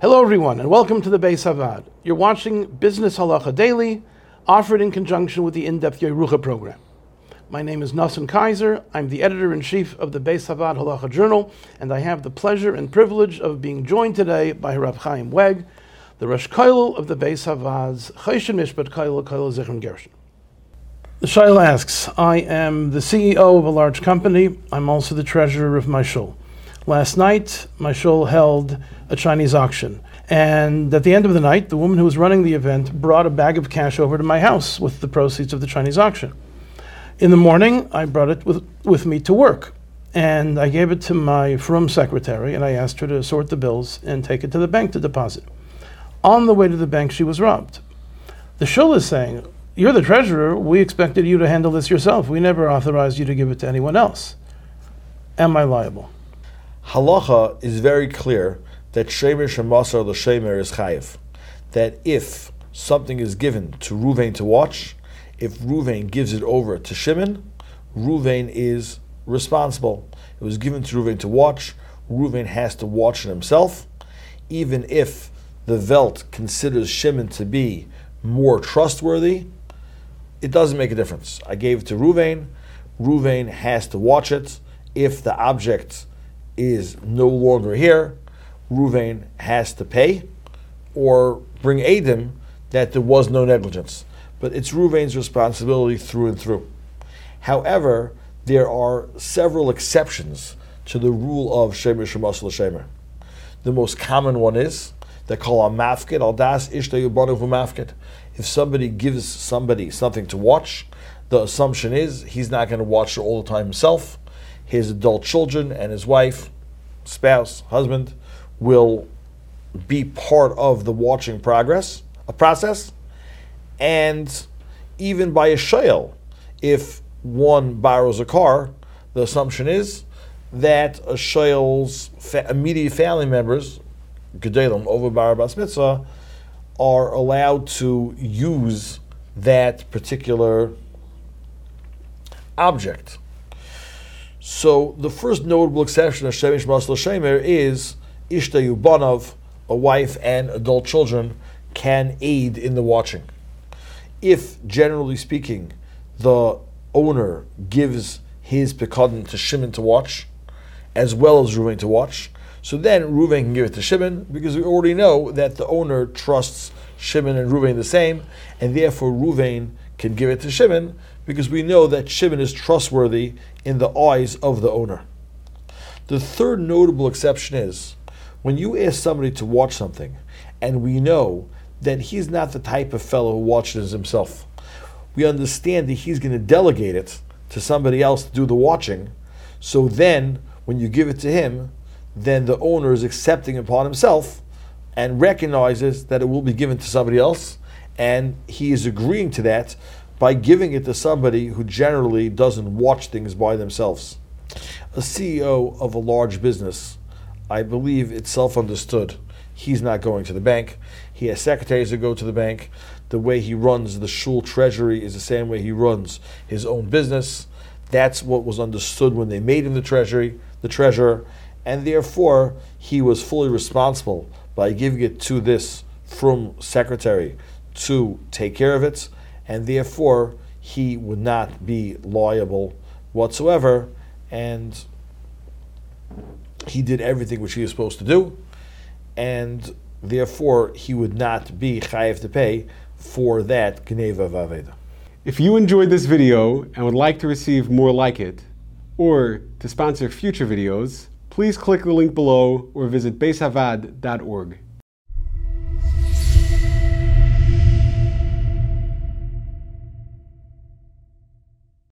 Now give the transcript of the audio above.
Hello, everyone, and welcome to the Beis Havad. You're watching Business Halacha Daily, offered in conjunction with the in-depth Yerucha program. My name is Nassim Kaiser. I'm the editor-in-chief of the Beis Havad Halacha Journal, and I have the pleasure and privilege of being joined today by Rav Chaim Weg, the Rosh Koilel of the Beis Havad's Choshen Mishpat Koilel Koilel Zichron Gershon. The Shail asks, I am the CEO of a large company. I'm also the treasurer of my shul. Last night, my shul held a Chinese auction. And at the end of the night, the woman who was running the event brought a bag of cash over to my house with the proceeds of the Chinese auction. In the morning, I brought it with, with me to work. And I gave it to my frum secretary, and I asked her to sort the bills and take it to the bank to deposit. On the way to the bank, she was robbed. The shul is saying, you're the treasurer. We expected you to handle this yourself. We never authorized you to give it to anyone else. Am I liable? Halacha is very clear that Shemer Shemasar L'Shemer is chayiv. That if something is given to Ruvain to watch, if Ruvain gives it over to Shimon, Ruvain is responsible. It was given to Ruvain to watch. Ruvain has to watch it himself, even if the Velt considers Shimon to be more trustworthy it doesn't make a difference. I gave it to Ruvain. Ruvain has to watch it. If the object is no longer here, Ruvain has to pay or bring Adim that there was no negligence. But it's Ruvain's responsibility through and through. However, there are several exceptions to the rule of Shemer Shemas L'Shemer. The most common one is they call a mafkid al das mafkid if somebody gives somebody something to watch, the assumption is he's not going to watch it all the time himself. His adult children and his wife, spouse, husband will be part of the watching progress, a process. And even by a shayl, if one borrows a car, the assumption is that a shayl's fa- immediate family members, gedalim over bar bas mitzvah, are allowed to use that particular object. So the first notable exception of Shemer Shemasar L'Shemer is Ishta Yubanov, a wife and adult children, can aid in the watching. If, generally speaking, the owner gives his pekadon to Shimon to watch, as well as Ruvain to watch, so then Ruvain can give it to Shimon because we already know that the owner trusts Shimon and Ruvain the same, and therefore Ruvain can give it to Shimon because we know that Shimon is trustworthy in the eyes of the owner. The third notable exception is when you ask somebody to watch something, and we know that he's not the type of fellow who watches himself. We understand that he's going to delegate it to somebody else to do the watching. So then, when you give it to him, then the owner is accepting upon himself and recognizes that it will be given to somebody else, and he is agreeing to that by giving it to somebody who generally doesn't watch things by themselves. A CEO of a large business, I believe it's self understood. He's not going to the bank. He has secretaries that go to the bank. The way he runs the shul treasury is the same way he runs his own business. That's what was understood when they made him the treasury, the treasurer, and therefore he was fully responsible by giving it to this frum secretary to take care of it, and therefore he would not be liable whatsoever, and he did everything which he was supposed to do, and therefore he would not be chayiv to pay for that gneva vaveda. If you enjoyed this video and would like to receive more like it, or to sponsor future videos, please click the link below or visit baishavaad.org.